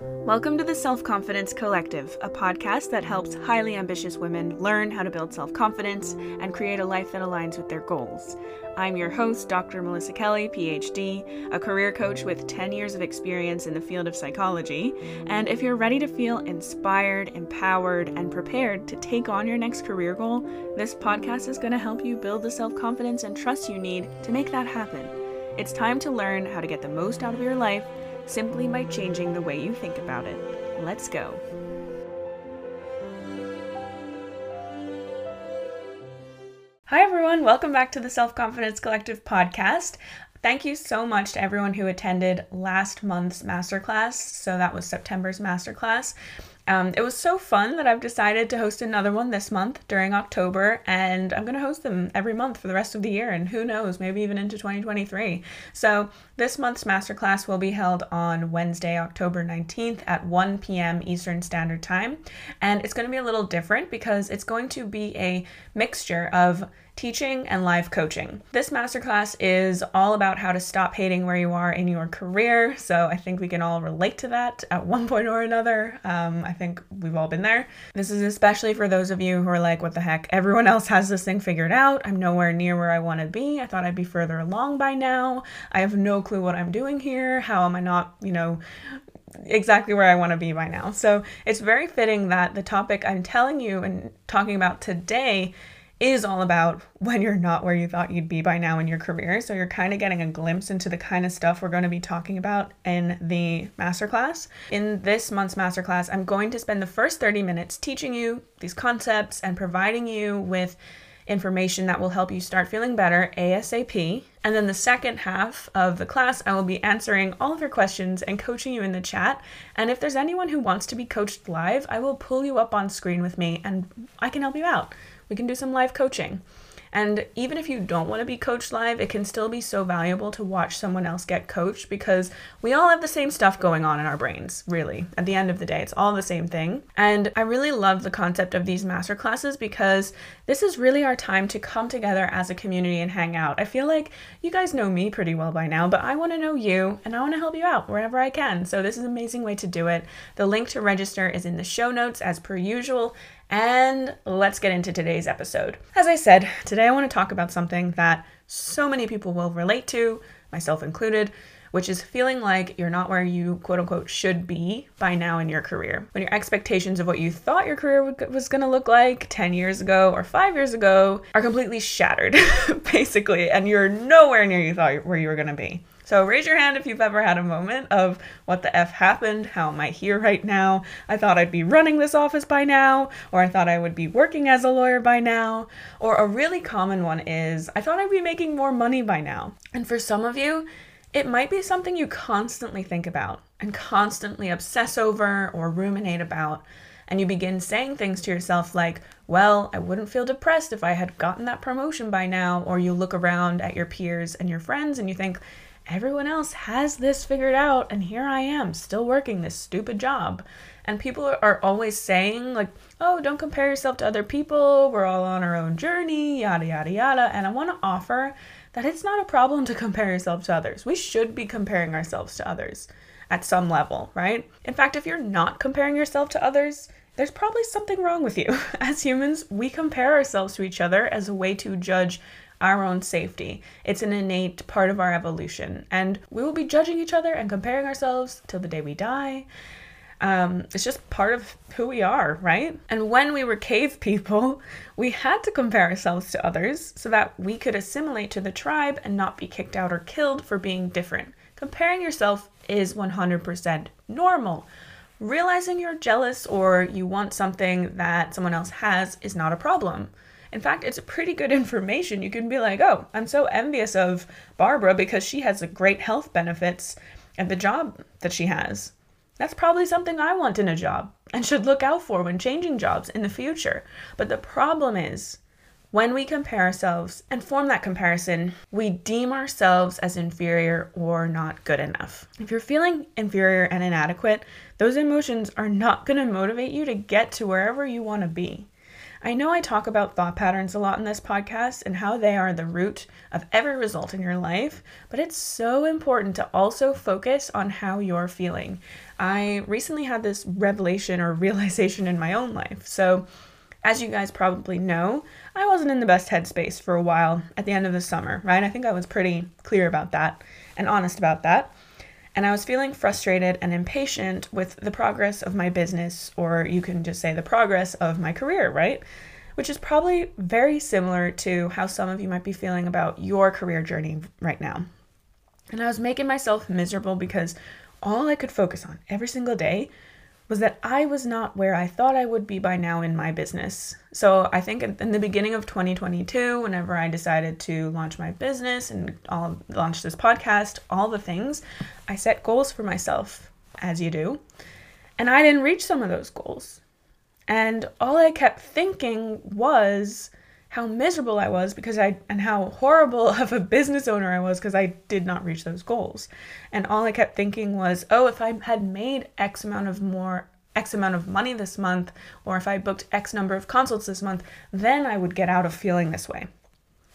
Welcome to the Self Confidence Collective, a podcast that helps highly ambitious women learn how to build self confidence and create a life that aligns with their goals. I'm your host, Dr. Melissa Kelly, PhD, a career coach with 10 years of experience in the field of psychology. And if you're ready to feel inspired, empowered, and prepared to take on your next career goal, this podcast is going to help you build the self confidence and trust you need to make that happen. It's time to learn how to get the most out of your life simply by changing the way you think about it. Let's go. Hi, everyone. Welcome back to the Self Confidence Collective podcast. Thank you so much to everyone who attended last month's masterclass. So, that was September's masterclass. Um, it was so fun that I've decided to host another one this month during October, and I'm going to host them every month for the rest of the year, and who knows, maybe even into 2023. So, this month's masterclass will be held on Wednesday, October 19th at 1 p.m. Eastern Standard Time, and it's going to be a little different because it's going to be a mixture of teaching, and live coaching. This masterclass is all about how to stop hating where you are in your career. So I think we can all relate to that at one point or another. Um, I think we've all been there. This is especially for those of you who are like, what the heck? Everyone else has this thing figured out. I'm nowhere near where I want to be. I thought I'd be further along by now. I have no clue what I'm doing here. How am I not, you know, exactly where I want to be by now. So it's very fitting that the topic I'm telling you and talking about today is all about when you're not where you thought you'd be by now in your career. So you're kind of getting a glimpse into the kind of stuff we're going to be talking about in the masterclass. In this month's masterclass, I'm going to spend the first 30 minutes teaching you these concepts and providing you with information that will help you start feeling better ASAP. And then the second half of the class, I will be answering all of your questions and coaching you in the chat. And if there's anyone who wants to be coached live, I will pull you up on screen with me and I can help you out we can do some live coaching. And even if you don't want to be coached live, it can still be so valuable to watch someone else get coached because we all have the same stuff going on in our brains, really. At the end of the day, it's all the same thing. And I really love the concept of these master classes because this is really our time to come together as a community and hang out. I feel like you guys know me pretty well by now, but I want to know you and I want to help you out wherever I can. So this is an amazing way to do it. The link to register is in the show notes as per usual. And let's get into today's episode. As I said, today I want to talk about something that so many people will relate to, myself included, which is feeling like you're not where you quote unquote should be by now in your career. When your expectations of what you thought your career was going to look like 10 years ago or 5 years ago are completely shattered, basically, and you're nowhere near you thought where you were going to be. So raise your hand if you've ever had a moment of what the F happened, how am I here right now? I thought I'd be running this office by now, or I thought I would be working as a lawyer by now. Or a really common one is, I thought I'd be making more money by now. And for some of you, it might be something you constantly think about and constantly obsess over or ruminate about. And you begin saying things to yourself like, well, I wouldn't feel depressed if I had gotten that promotion by now. Or you look around at your peers and your friends and you think, everyone else has this figured out, and here I am still working this stupid job. And people are always saying, like, oh, don't compare yourself to other people. We're all on our own journey, yada, yada, yada. And I want to offer that it's not a problem to compare yourself to others. We should be comparing ourselves to others at some level, right? In fact, if you're not comparing yourself to others, there's probably something wrong with you. As humans, we compare ourselves to each other as a way to judge our own safety. It's an innate part of our evolution. And we will be judging each other and comparing ourselves till the day we die. Um, it's just part of who we are, right? And when we were cave people, we had to compare ourselves to others so that we could assimilate to the tribe and not be kicked out or killed for being different. Comparing yourself is 100% normal. Realizing you're jealous or you want something that someone else has is not a problem. In fact, it's pretty good information. You can be like, oh, I'm so envious of Barbara because she has the great health benefits and the job that she has. That's probably something I want in a job and should look out for when changing jobs in the future. But the problem is, when we compare ourselves and form that comparison, we deem ourselves as inferior or not good enough. If you're feeling inferior and inadequate, those emotions are not going to motivate you to get to wherever you want to be. I know I talk about thought patterns a lot in this podcast and how they are the root of every result in your life, but it's so important to also focus on how you're feeling. I recently had this revelation or realization in my own life. So, as you guys probably know, I wasn't in the best headspace for a while at the end of the summer, right? I think I was pretty clear about that and honest about that. And I was feeling frustrated and impatient with the progress of my business, or you can just say the progress of my career, right? Which is probably very similar to how some of you might be feeling about your career journey right now. And I was making myself miserable because all I could focus on every single day was that I was not where I thought I would be by now in my business. So I think in the beginning of 2022, whenever I decided to launch my business and I'll launch this podcast, all the things, I set goals for myself, as you do. And I didn't reach some of those goals. And all I kept thinking was, how miserable I was because I and how horrible of a business owner I was because I did not reach those goals. And all I kept thinking was, oh, if I had made X amount of more X amount of money this month, or if I booked X number of consults this month, then I would get out of feeling this way.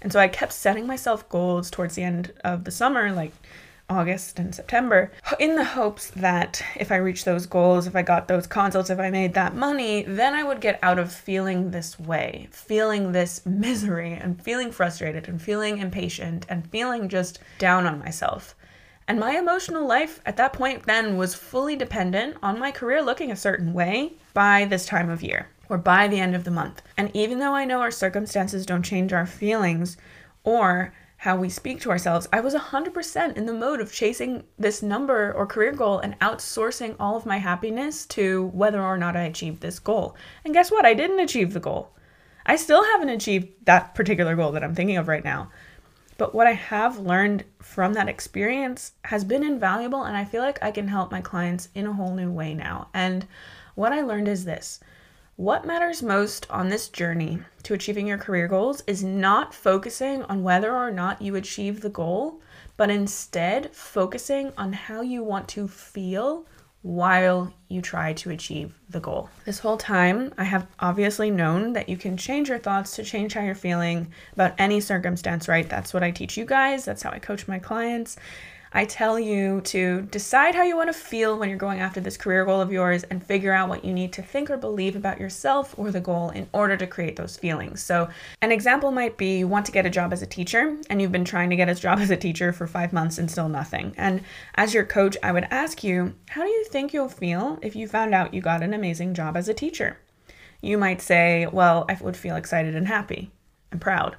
And so I kept setting myself goals towards the end of the summer, like August and September in the hopes that if I reached those goals, if I got those consults, if I made that money, then I would get out of feeling this way, feeling this misery and feeling frustrated and feeling impatient and feeling just down on myself. And my emotional life at that point then was fully dependent on my career looking a certain way by this time of year or by the end of the month. And even though I know our circumstances don't change our feelings or how we speak to ourselves, I was 100% in the mode of chasing this number or career goal and outsourcing all of my happiness to whether or not I achieved this goal. And guess what? I didn't achieve the goal. I still haven't achieved that particular goal that I'm thinking of right now. But what I have learned from that experience has been invaluable, and I feel like I can help my clients in a whole new way now. And what I learned is this what matters most on this journey to achieving your career goals is not focusing on whether or not you achieve the goal, but instead focusing on how you want to feel while you try to achieve the goal. This whole time, I have obviously known that you can change your thoughts to change how you're feeling about any circumstance, right? That's what I teach you guys, that's how I coach my clients. I tell you to decide how you want to feel when you're going after this career goal of yours and figure out what you need to think or believe about yourself or the goal in order to create those feelings. So, an example might be you want to get a job as a teacher and you've been trying to get a job as a teacher for five months and still nothing. And as your coach, I would ask you, how do you think you'll feel if you found out you got an amazing job as a teacher? You might say, well, I would feel excited and happy and proud.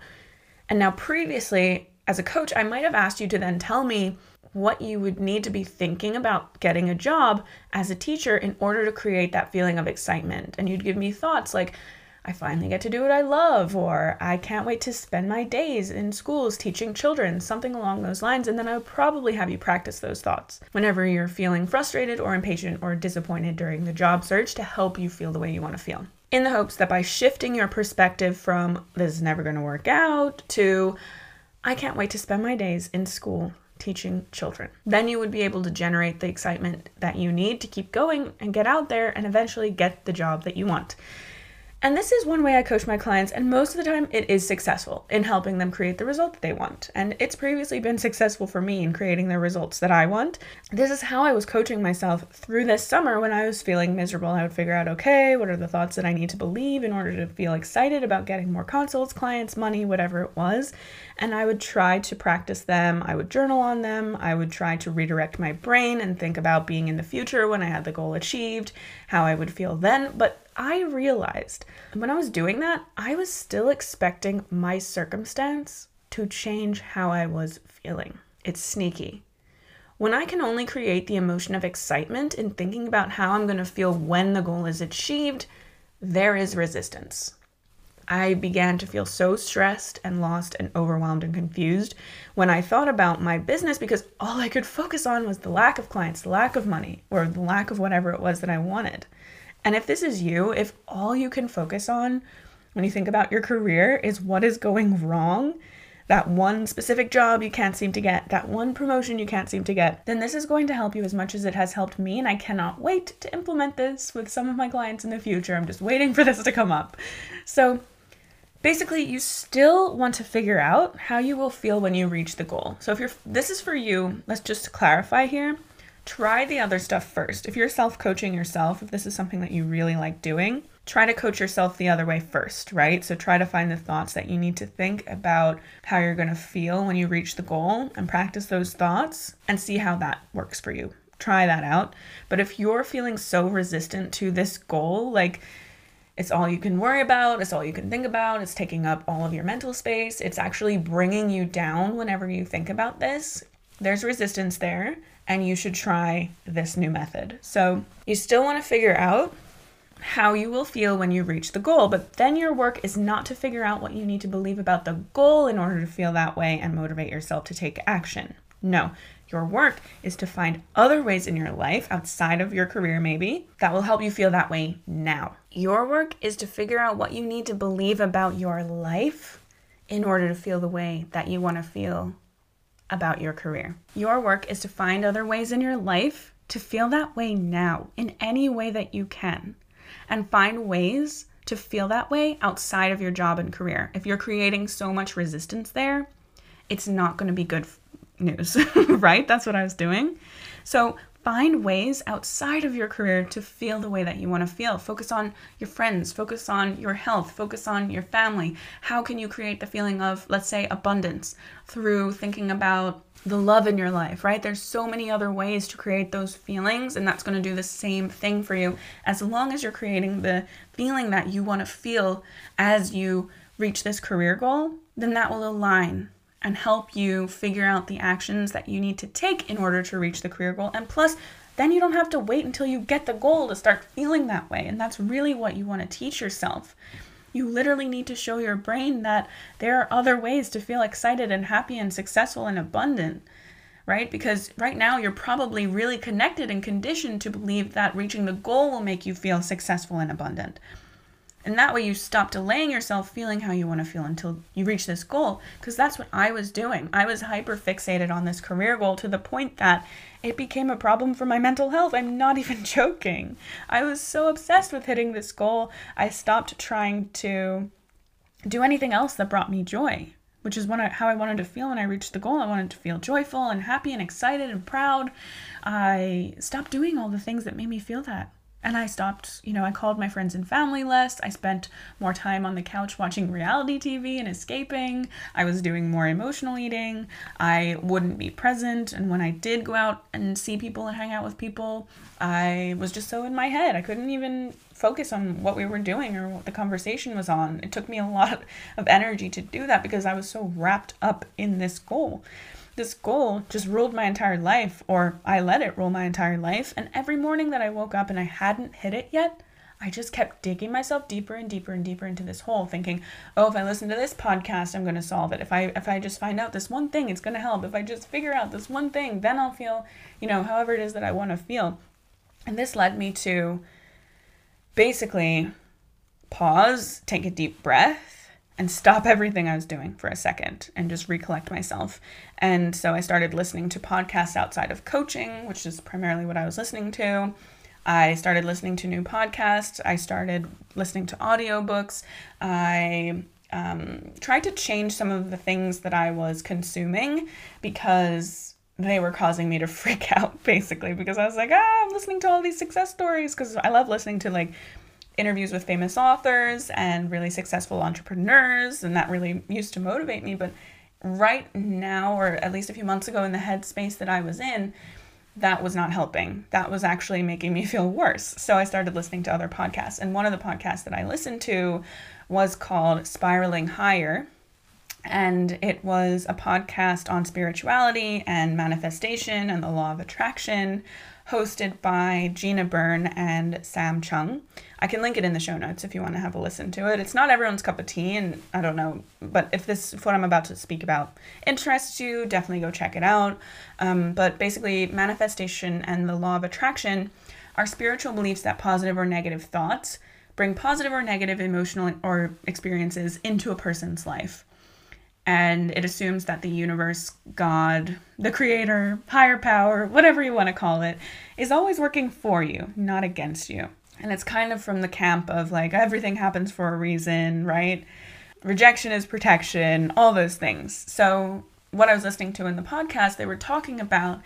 And now, previously, as a coach, I might have asked you to then tell me what you would need to be thinking about getting a job as a teacher in order to create that feeling of excitement. And you'd give me thoughts like, I finally get to do what I love, or I can't wait to spend my days in schools teaching children, something along those lines. And then I would probably have you practice those thoughts whenever you're feeling frustrated or impatient or disappointed during the job search to help you feel the way you want to feel. In the hopes that by shifting your perspective from this is never going to work out to I can't wait to spend my days in school teaching children. Then you would be able to generate the excitement that you need to keep going and get out there and eventually get the job that you want. And this is one way I coach my clients, and most of the time it is successful in helping them create the result that they want. And it's previously been successful for me in creating the results that I want. This is how I was coaching myself through this summer when I was feeling miserable. I would figure out, okay, what are the thoughts that I need to believe in order to feel excited about getting more consults, clients, money, whatever it was. And I would try to practice them. I would journal on them. I would try to redirect my brain and think about being in the future when I had the goal achieved, how I would feel then. But I realized when I was doing that, I was still expecting my circumstance to change how I was feeling. It's sneaky. When I can only create the emotion of excitement in thinking about how I'm going to feel when the goal is achieved, there is resistance. I began to feel so stressed and lost and overwhelmed and confused when I thought about my business because all I could focus on was the lack of clients, the lack of money, or the lack of whatever it was that I wanted. And if this is you, if all you can focus on when you think about your career is what is going wrong, that one specific job you can't seem to get, that one promotion you can't seem to get, then this is going to help you as much as it has helped me. And I cannot wait to implement this with some of my clients in the future. I'm just waiting for this to come up. So, basically you still want to figure out how you will feel when you reach the goal. So if you're this is for you, let's just clarify here. Try the other stuff first. If you're self-coaching yourself, if this is something that you really like doing, try to coach yourself the other way first, right? So try to find the thoughts that you need to think about how you're going to feel when you reach the goal and practice those thoughts and see how that works for you. Try that out. But if you're feeling so resistant to this goal, like it's all you can worry about, it's all you can think about, it's taking up all of your mental space, it's actually bringing you down whenever you think about this. There's resistance there, and you should try this new method. So, you still want to figure out how you will feel when you reach the goal. But then your work is not to figure out what you need to believe about the goal in order to feel that way and motivate yourself to take action. No, your work is to find other ways in your life outside of your career, maybe, that will help you feel that way now. Your work is to figure out what you need to believe about your life in order to feel the way that you want to feel about your career. Your work is to find other ways in your life to feel that way now in any way that you can and find ways to feel that way outside of your job and career. If you're creating so much resistance there, it's not going to be good news, right? That's what I was doing. So find ways outside of your career to feel the way that you want to feel. Focus on your friends, focus on your health, focus on your family. How can you create the feeling of, let's say, abundance through thinking about the love in your life, right? There's so many other ways to create those feelings, and that's going to do the same thing for you as long as you're creating the feeling that you want to feel as you reach this career goal, then that will align and help you figure out the actions that you need to take in order to reach the career goal. And plus, then you don't have to wait until you get the goal to start feeling that way. And that's really what you want to teach yourself. You literally need to show your brain that there are other ways to feel excited and happy and successful and abundant, right? Because right now you're probably really connected and conditioned to believe that reaching the goal will make you feel successful and abundant. And that way you stop delaying yourself feeling how you want to feel until you reach this goal. Because that's what I was doing. I was hyper fixated on this career goal to the point that it became a problem for my mental health. I'm not even joking. I was so obsessed with hitting this goal, I stopped trying to do anything else that brought me joy, which is I, how I wanted to feel when I reached the goal. I wanted to feel joyful and happy and excited and proud. I stopped doing all the things that made me feel that and I stopped, you know, I called my friends and family less. I spent more time on the couch watching reality TV and escaping. I was doing more emotional eating. I wouldn't be present. And when I did go out and see people and hang out with people, I was just so in my head. I couldn't even focus on what we were doing or what the conversation was on. It took me a lot of energy to do that because I was so wrapped up in this goal this goal just ruled my entire life, or I let it rule my entire life. And every morning that I woke up and I hadn't hit it yet, I just kept digging myself deeper and deeper and deeper into this hole, thinking, "Oh, if I listen to this podcast, I'm going to solve it. If I if I just find out this one thing, it's going to help. If I just figure out this one thing, then I'll feel, you know, however it is that I want to feel." And this led me to basically pause, take a deep breath, and stop everything I was doing for a second and just recollect myself. And so I started listening to podcasts outside of coaching, which is primarily what I was listening to. I started listening to new podcasts. I started listening to audiobooks. I um, tried to change some of the things that I was consuming because they were causing me to freak out basically because I was like, ah, I'm listening to all these success stories because I love listening to like interviews with famous authors and really successful entrepreneurs, and that really used to motivate me. But right now, or at least a few months ago, in the headspace that I was in, that was not helping. That was actually making me feel worse. So I started listening to other podcasts. And one of the podcasts that I listened to was called Spiraling Higher. And it was a podcast on spirituality and manifestation and the law of attraction hosted by Gina Byrne and Sam Chung. I can link it in the show notes if you want to have a listen to it. It's not everyone's cup of tea, and I don't know, but if this what I'm about to speak about interests you, definitely go check it out. Um, but basically, manifestation and the law of attraction are spiritual beliefs that positive or negative thoughts bring positive or negative emotional or experiences into a person's life. And it assumes that the universe, God, the creator, higher power, whatever you want to call it, is always working for you, not against you. And it's kind of from the camp of like everything happens for a reason, right? Rejection is protection, all those things. So, what I was listening to in the podcast, they were talking about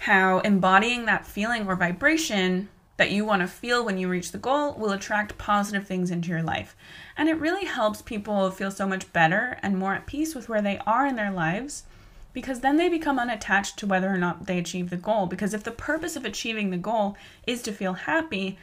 how embodying that feeling or vibration that you want to feel when you reach the goal will attract positive things into your life. And it really helps people feel so much better and more at peace with where they are in their lives because then they become unattached to whether or not they achieve the goal. Because if the purpose of achieving the goal is to feel happy,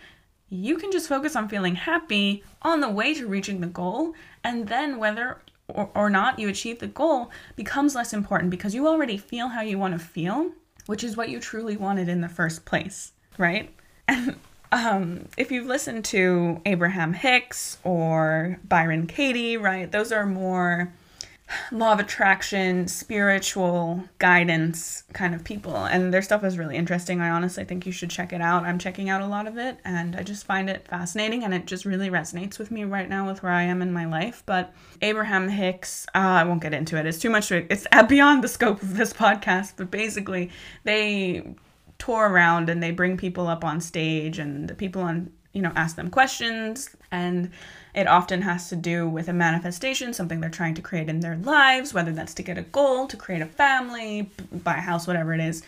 you can just focus on feeling happy on the way to reaching the goal. And then whether or, or not you achieve the goal becomes less important because you already feel how you want to feel, which is what you truly wanted in the first place, right? Um, if you've listened to Abraham Hicks or Byron Katie, right, those are more law of attraction, spiritual guidance kind of people. And their stuff is really interesting. I honestly think you should check it out. I'm checking out a lot of it and I just find it fascinating and it just really resonates with me right now with where I am in my life. But Abraham Hicks, uh, I won't get into it. It's too much. It's beyond the scope of this podcast. But basically, they tour around and they bring people up on stage and the people on you know ask them questions. And it often has to do with a manifestation something they're trying to create in their lives whether that's to get a goal to create a family buy a house whatever it is.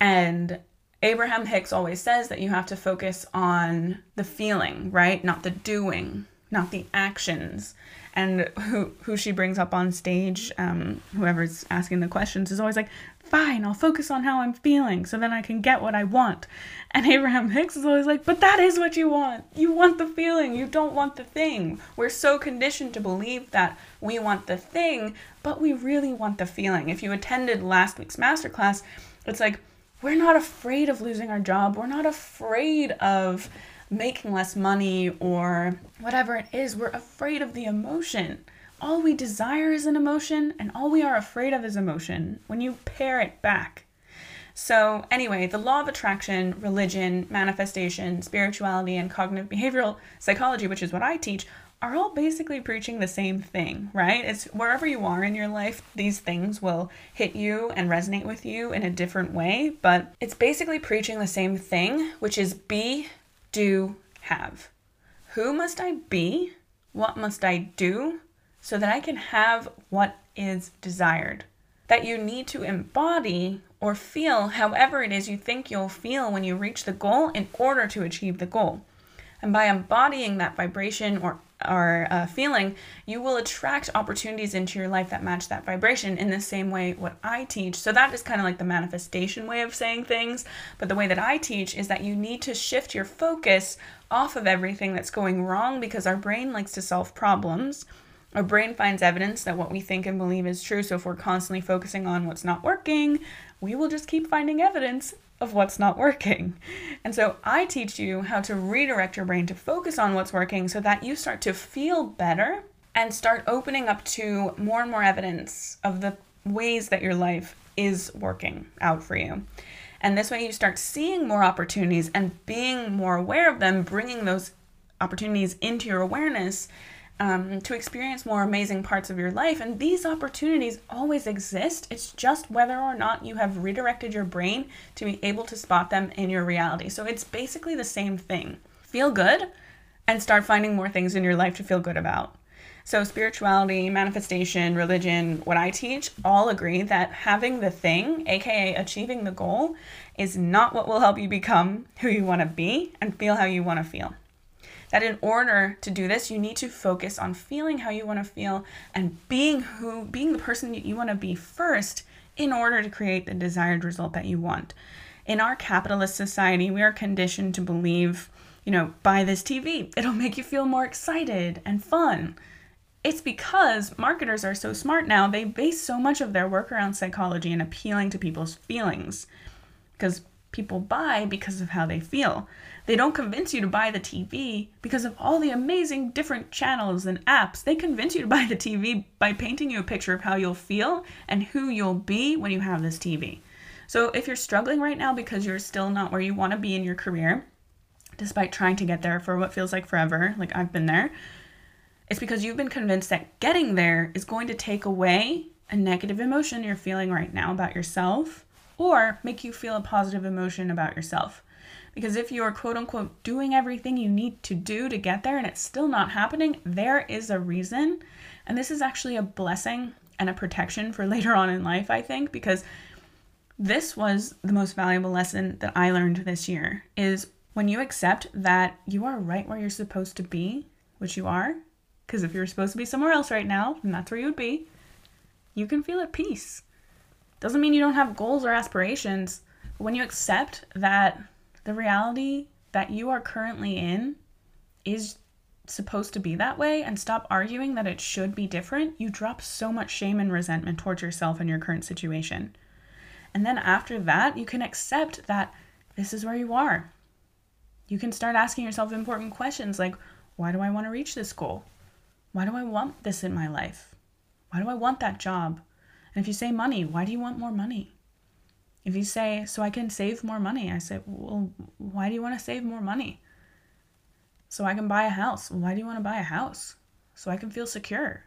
And abraham hicks always says that you have to focus on the feeling right? Not the doing not the actions. And who who she brings up on stage um, whoever's asking the questions is always like fine, I'll focus on how I'm feeling so then I can get what I want. And Abraham Hicks is always like, but that is what you want. You want the feeling, you don't want the thing. We're so conditioned to believe that we want the thing, but we really want the feeling. If you attended last week's masterclass, it's like, we're not afraid of losing our job. We're not afraid of making less money or whatever it is. We're afraid of the emotion all we desire is an emotion, and all we are afraid of is emotion when you pare it back. So, anyway, the law of attraction, religion, manifestation, spirituality, and cognitive behavioral psychology, which is what I teach, are all basically preaching the same thing, right? It's wherever you are in your life, these things will hit you and resonate with you in a different way, but it's basically preaching the same thing, which is be, do, have. Who must I be? What must I do? So that I can have what is desired. That you need to embody or feel however it is you think you'll feel when you reach the goal in order to achieve the goal. And by embodying that vibration or or uh, feeling, you will attract opportunities into your life that match that vibration in the same way what I teach. So that is kind of like the manifestation way of saying things. But the way that I teach is that you need to shift your focus off of everything that's going wrong because our brain likes to solve problems our brain finds evidence that what we think and believe is true. So if we're constantly focusing on what's not working, we will just keep finding evidence of what's not working. And so I teach you how to redirect your brain to focus on what's working so that you start to feel better and start opening up to more and more evidence of the ways that your life is working out for you. And this way you start seeing more opportunities and being more aware of them, bringing those opportunities into your awareness um, to experience more amazing parts of your life. And these opportunities always exist. It's just whether or not you have redirected your brain to be able to spot them in your reality. So it's basically the same thing. Feel good and start finding more things in your life to feel good about. So, spirituality, manifestation, religion, what I teach all agree that having the thing, aka achieving the goal, is not what will help you become who you want to be and feel how you want to feel that in order to do this, you need to focus on feeling how you want to feel and being who being the person you want to be first in order to create the desired result that you want. In our capitalist society, we are conditioned to believe, you know, buy this TV. It'll make you feel more excited and fun. It's because marketers are so smart now, they base so much of their work around psychology and appealing to people's feelings. Because people buy because of how they feel. They don't convince you to buy the TV because of all the amazing different channels and apps. They convince you to buy the TV by painting you a picture of how you'll feel and who you'll be when you have this TV. So if you're struggling right now because you're still not where you want to be in your career, despite trying to get there for what feels like forever, like I've been there, It's because you've been convinced that getting there is going to take away a negative emotion you're feeling right now about yourself or make you feel a positive emotion about yourself. Because if you are quote unquote doing everything you need to do to get there and it's still not happening, there is a reason. And this is actually a blessing and a protection for later on in life, I think, because this was the most valuable lesson that I learned this year is when you accept that you are right where you're supposed to be, which you are, because if you're supposed to be somewhere else right now, and that's where you would be, you can feel at peace. Doesn't mean you don't have goals or aspirations. But when you accept that the reality that you are currently in is supposed to be that way and stop arguing that it should be different, you drop so much shame and resentment towards yourself and your current situation. And then after that, you can accept that this is where you are. You can start asking yourself important questions like why do I want to reach this goal? Why do I want this in my life? Why do I want that job? And if you say money, why do you want more money? If you say, so I can save more money, I say, well, why do you want to save more money? So I can buy a house. Why do you want to buy a house? So I can feel secure.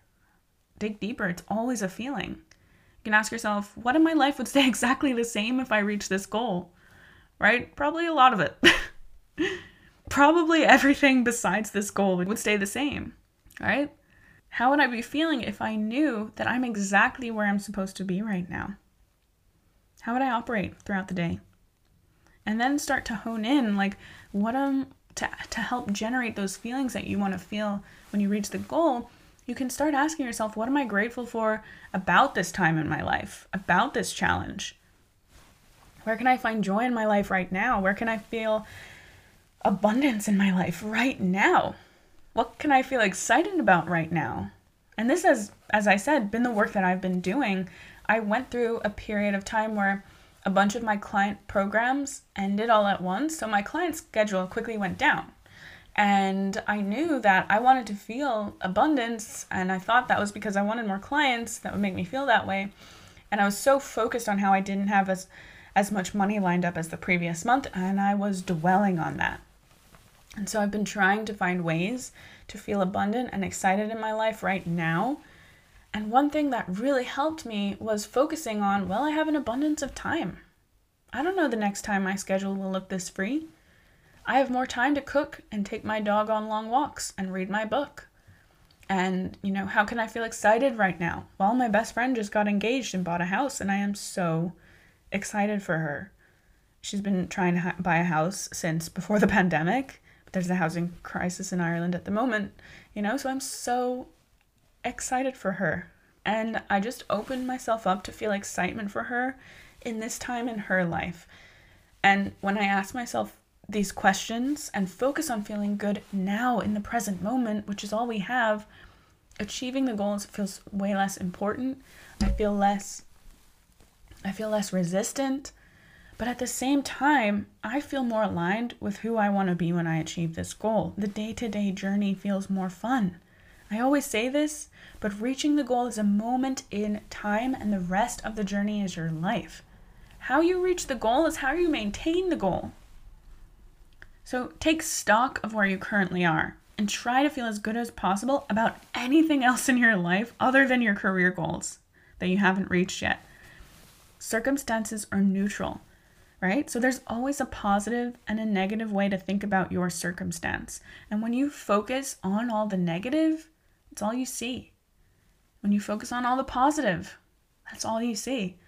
Dig deeper. It's always a feeling. You can ask yourself, what in my life would stay exactly the same if I reach this goal? Right? Probably a lot of it. Probably everything besides this goal would stay the same. Right? How would I be feeling if I knew that I'm exactly where I'm supposed to be right now? How would I operate throughout the day? And then start to hone in like what am to to help generate those feelings that you want to feel when you reach the goal, you can start asking yourself, what am I grateful for about this time in my life, about this challenge? Where can I find joy in my life right now? Where can I feel abundance in my life right now? What can I feel excited about right now? And this has, as I said, been the work that I've been doing. I went through a period of time where a bunch of my client programs ended all at once, so my client schedule quickly went down. And I knew that I wanted to feel abundance, and I thought that was because I wanted more clients that would make me feel that way. And I was so focused on how I didn't have as as much money lined up as the previous month, and I was dwelling on that. And so I've been trying to find ways to feel abundant and excited in my life right now. And one thing that really helped me was focusing on, well, I have an abundance of time. I don't know the next time my schedule will look this free. I have more time to cook and take my dog on long walks and read my book. And, you know, how can I feel excited right now? Well, my best friend just got engaged and bought a house, and I am so excited for her. She's been trying to buy a house since before the pandemic, there's a housing crisis in Ireland at the moment, you know, so I'm so excited for her. And I just opened myself up to feel excitement for her in this time in her life. And when I ask myself these questions and focus on feeling good now in the present moment, which is all we have, achieving the goals feels way less important. I feel less I feel less resistant. But at the same time, I feel more aligned with who I want to be when I achieve this goal. The day to day journey feels more fun. I always say this, but reaching the goal is a moment in time, and the rest of the journey is your life. How you reach the goal is how you maintain the goal. So take stock of where you currently are and try to feel as good as possible about anything else in your life other than your career goals that you haven't reached yet. Circumstances are neutral right? So there's always a positive and a negative way to think about your circumstance. And when you focus on all the negative, it's all you see. When you focus on all the positive, that's all you see.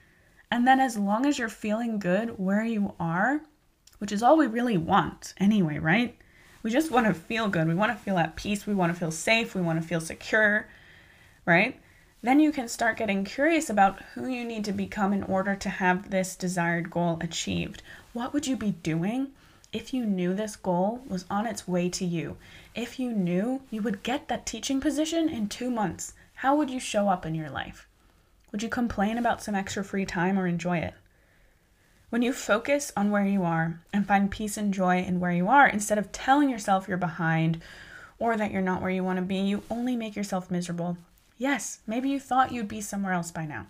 And then as long as you're feeling good where you are, which is all we really want anyway, right? We just want to feel good. We want to feel at peace. We want to feel safe. We want to feel secure, right? Then you can start getting curious about who you need to become in order to have this desired goal achieved. What would you be doing if you knew this goal was on its way to you? If you knew you would get that teaching position in two months, how would you show up in your life? Would you complain about some extra free time or enjoy it? When you focus on where you are and find peace and joy in where you are, instead of telling yourself you're behind or that you're not where you want to be, you only make yourself miserable Yes, maybe you thought you'd be somewhere else by now,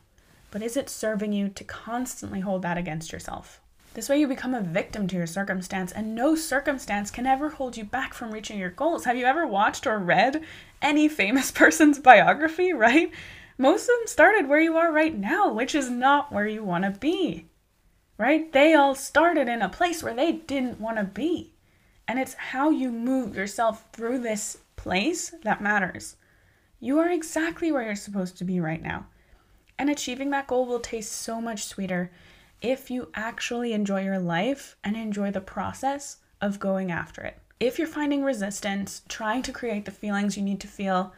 but is it serving you to constantly hold that against yourself? This way, you become a victim to your circumstance, and no circumstance can ever hold you back from reaching your goals. Have you ever watched or read any famous person's biography, right? Most of them started where you are right now, which is not where you want to be, right? They all started in a place where they didn't want to be. And it's how you move yourself through this place that matters. You are exactly where you're supposed to be right now. And achieving that goal will taste so much sweeter if you actually enjoy your life and enjoy the process of going after it. If you're finding resistance, trying to create the feelings you need to feel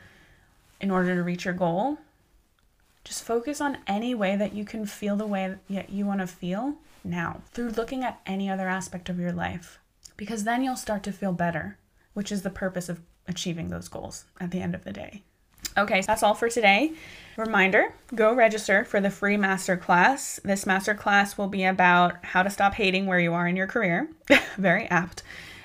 in order to reach your goal, just focus on any way that you can feel the way that you want to feel now through looking at any other aspect of your life. Because then you'll start to feel better, which is the purpose of achieving those goals at the end of the day. Okay, that's all for today. Reminder go register for the free masterclass. This masterclass will be about how to stop hating where you are in your career. Very apt.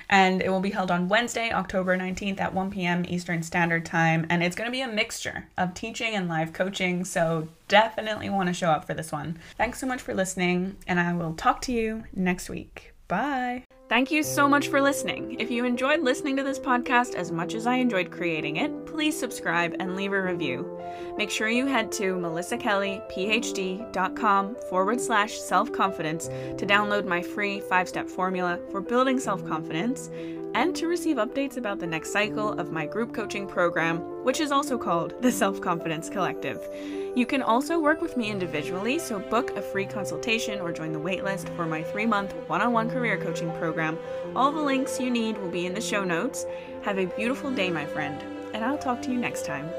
And it will be held on Wednesday, October 19th at 1 p.m. Eastern Standard Time. And it's going to be a mixture of teaching and live coaching. So definitely want to show up for this one. Thanks so much for listening, and I will talk to you next week. Bye. Thank you so much for listening. If you enjoyed listening to this podcast as much as I enjoyed creating it, please subscribe and leave a review. Make sure you head to melissakellyphd.com forward slash self confidence to download my free five step formula for building self confidence and to receive updates about the next cycle of my group coaching program, which is also called the Self Confidence Collective. You can also work with me individually, so book a free consultation or join the waitlist for my three month one on one career coaching program. All the links you need will be in the show notes. Have a beautiful day, my friend, and I'll talk to you next time.